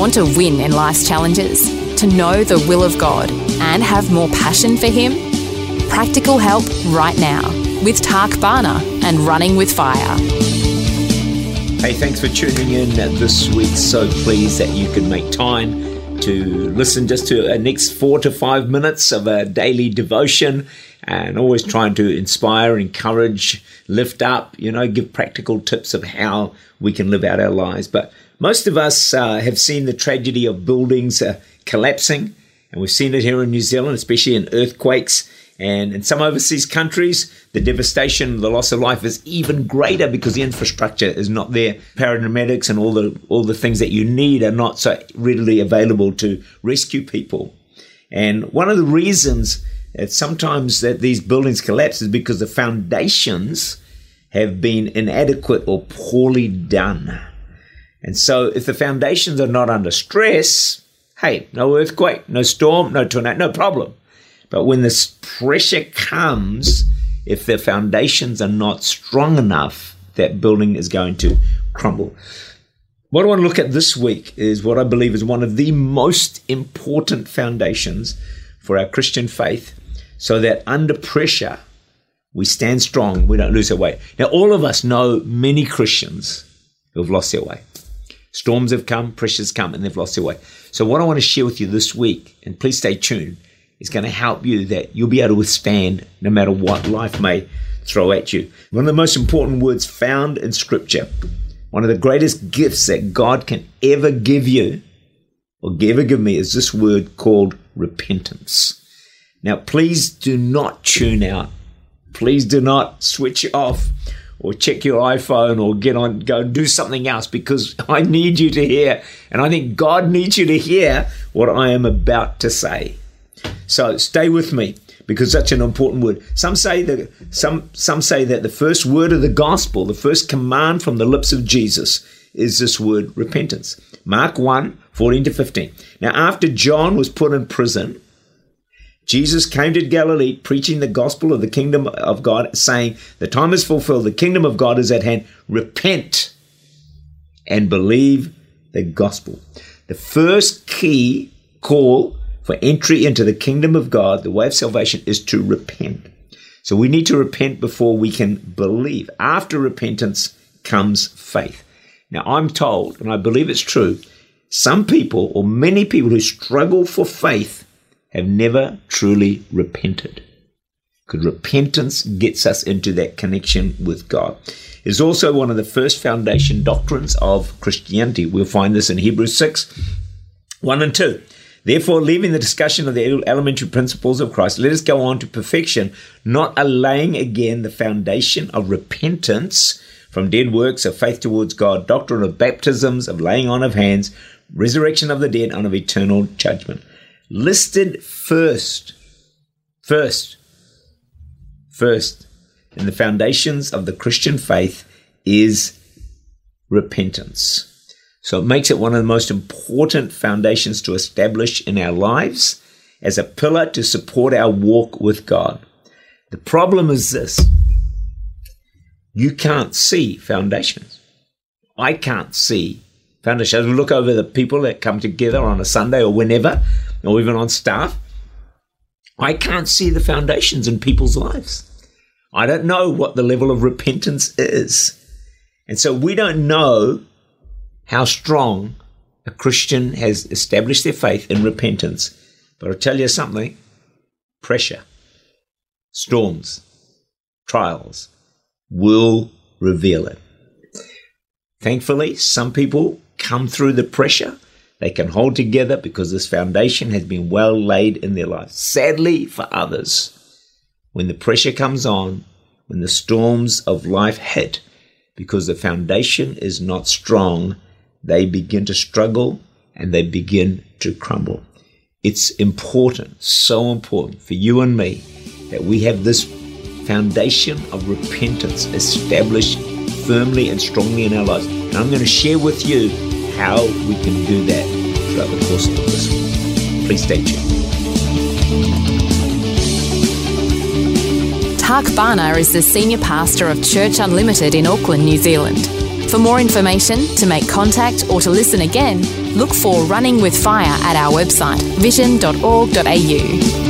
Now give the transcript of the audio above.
Want to win in life's challenges? To know the will of God and have more passion for Him? Practical help right now with Tak Bhana and Running with Fire. Hey, thanks for tuning in this week. So pleased that you could make time to listen just to a next four to five minutes of a daily devotion and always trying to inspire, encourage, lift up, you know, give practical tips of how we can live out our lives. But most of us uh, have seen the tragedy of buildings uh, collapsing, and we've seen it here in New Zealand, especially in earthquakes. And in some overseas countries, the devastation, the loss of life is even greater because the infrastructure is not there. Paramedics and all the all the things that you need are not so readily available to rescue people. And one of the reasons that sometimes that these buildings collapse is because the foundations have been inadequate or poorly done. And so if the foundations are not under stress, hey, no earthquake, no storm, no tornado, no problem. But when this pressure comes, if the foundations are not strong enough, that building is going to crumble. What I want to look at this week is what I believe is one of the most important foundations for our Christian faith so that under pressure, we stand strong, we don't lose our way. Now, all of us know many Christians who have lost their way. Storms have come, pressures come, and they've lost their way. So, what I want to share with you this week, and please stay tuned, is going to help you that you'll be able to withstand no matter what life may throw at you. One of the most important words found in Scripture, one of the greatest gifts that God can ever give you, or ever give me, is this word called repentance. Now, please do not tune out. Please do not switch off or check your iPhone or get on, go do something else because I need you to hear, and I think God needs you to hear what I am about to say. So stay with me because that's an important word. Some say that some some say that the first word of the gospel, the first command from the lips of Jesus is this word repentance. Mark 1, 14 to 15. Now after John was put in prison, Jesus came to Galilee preaching the gospel of the kingdom of God, saying, The time is fulfilled, the kingdom of God is at hand. Repent and believe the gospel. The first key call for entry into the kingdom of God, the way of salvation, is to repent. So we need to repent before we can believe. After repentance comes faith. Now, I'm told, and I believe it's true, some people or many people who struggle for faith have never truly repented. Because repentance gets us into that connection with God. It's also one of the first foundation doctrines of Christianity. We'll find this in Hebrews 6 1 and 2. Therefore, leaving the discussion of the elementary principles of Christ, let us go on to perfection, not allaying again the foundation of repentance from dead works of faith towards God, doctrine of baptisms, of laying on of hands, resurrection of the dead, and of eternal judgment listed first, first, first in the foundations of the Christian faith is repentance. So it makes it one of the most important foundations to establish in our lives as a pillar to support our walk with God. The problem is this you can't see foundations. I can't see foundations. We look over the people that come together on a Sunday or whenever, or even on staff, I can't see the foundations in people's lives. I don't know what the level of repentance is. And so we don't know how strong a Christian has established their faith in repentance. But I'll tell you something pressure, storms, trials will reveal it. Thankfully, some people come through the pressure they can hold together because this foundation has been well laid in their lives. Sadly, for others, when the pressure comes on, when the storms of life hit, because the foundation is not strong, they begin to struggle and they begin to crumble. It's important, so important for you and me that we have this foundation of repentance established firmly and strongly in our lives. And I'm going to share with you how we can do that throughout the course of this week. Please stay tuned. Tak Bhana is the Senior Pastor of Church Unlimited in Auckland, New Zealand. For more information, to make contact, or to listen again, look for Running with Fire at our website, vision.org.au.